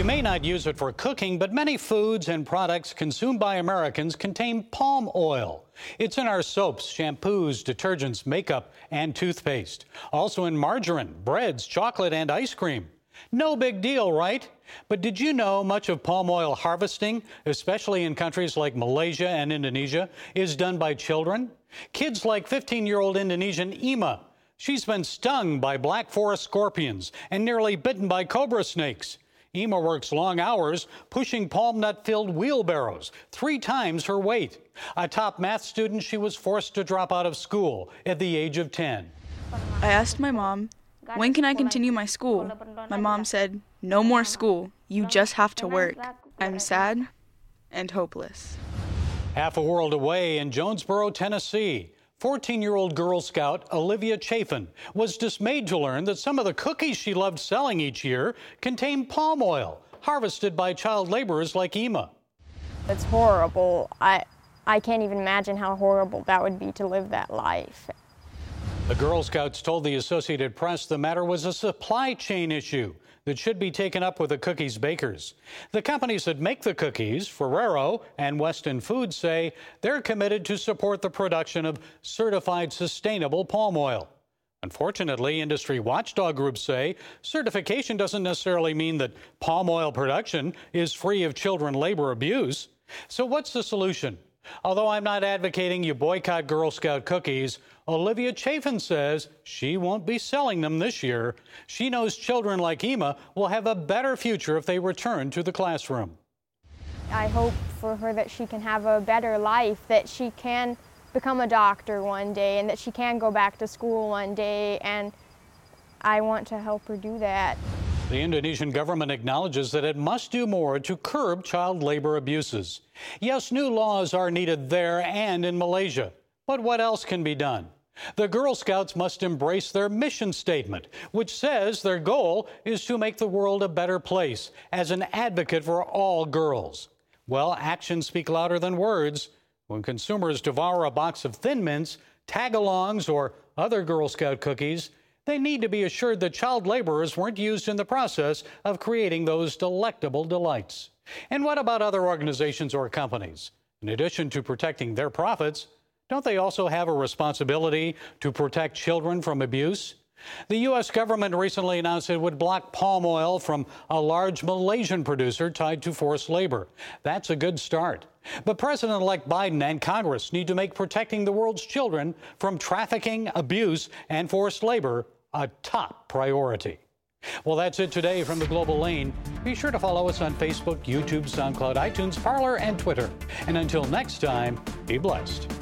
You may not use it for cooking, but many foods and products consumed by Americans contain palm oil. It's in our soaps, shampoos, detergents, makeup, and toothpaste. Also in margarine, breads, chocolate, and ice cream. No big deal, right? But did you know much of palm oil harvesting, especially in countries like Malaysia and Indonesia, is done by children? Kids like 15 year old Indonesian Ima. She's been stung by black forest scorpions and nearly bitten by cobra snakes. Ema works long hours pushing palm nut filled wheelbarrows, three times her weight. A top math student, she was forced to drop out of school at the age of 10. I asked my mom, When can I continue my school? My mom said, No more school. You just have to work. I'm sad and hopeless. Half a world away in Jonesborough, Tennessee. 14 year old Girl Scout Olivia Chaffin was dismayed to learn that some of the cookies she loved selling each year contain palm oil, harvested by child laborers like Ema. It's horrible. I, I can't even imagine how horrible that would be to live that life. The Girl Scouts told the Associated Press the matter was a supply chain issue that should be taken up with the cookies bakers. The companies that make the cookies, Ferrero and Weston Foods, say they're committed to support the production of certified sustainable palm oil. Unfortunately, industry watchdog groups say certification doesn't necessarily mean that palm oil production is free of children labor abuse. So, what's the solution? Although I'm not advocating you boycott Girl Scout cookies, Olivia Chaffin says she won't be selling them this year. She knows children like Ema will have a better future if they return to the classroom. I hope for her that she can have a better life, that she can become a doctor one day, and that she can go back to school one day, and I want to help her do that. The Indonesian government acknowledges that it must do more to curb child labor abuses. Yes, new laws are needed there and in Malaysia. But what else can be done? The Girl Scouts must embrace their mission statement, which says their goal is to make the world a better place as an advocate for all girls. Well, actions speak louder than words. When consumers devour a box of Thin Mints, tagalongs, or other Girl Scout cookies, they need to be assured that child laborers weren't used in the process of creating those delectable delights. And what about other organizations or companies? In addition to protecting their profits, don't they also have a responsibility to protect children from abuse? The U.S. government recently announced it would block palm oil from a large Malaysian producer tied to forced labor. That's a good start. But President elect Biden and Congress need to make protecting the world's children from trafficking, abuse, and forced labor a top priority. Well, that's it today from the Global Lane. Be sure to follow us on Facebook, YouTube, SoundCloud, iTunes, Parler, and Twitter. And until next time, be blessed.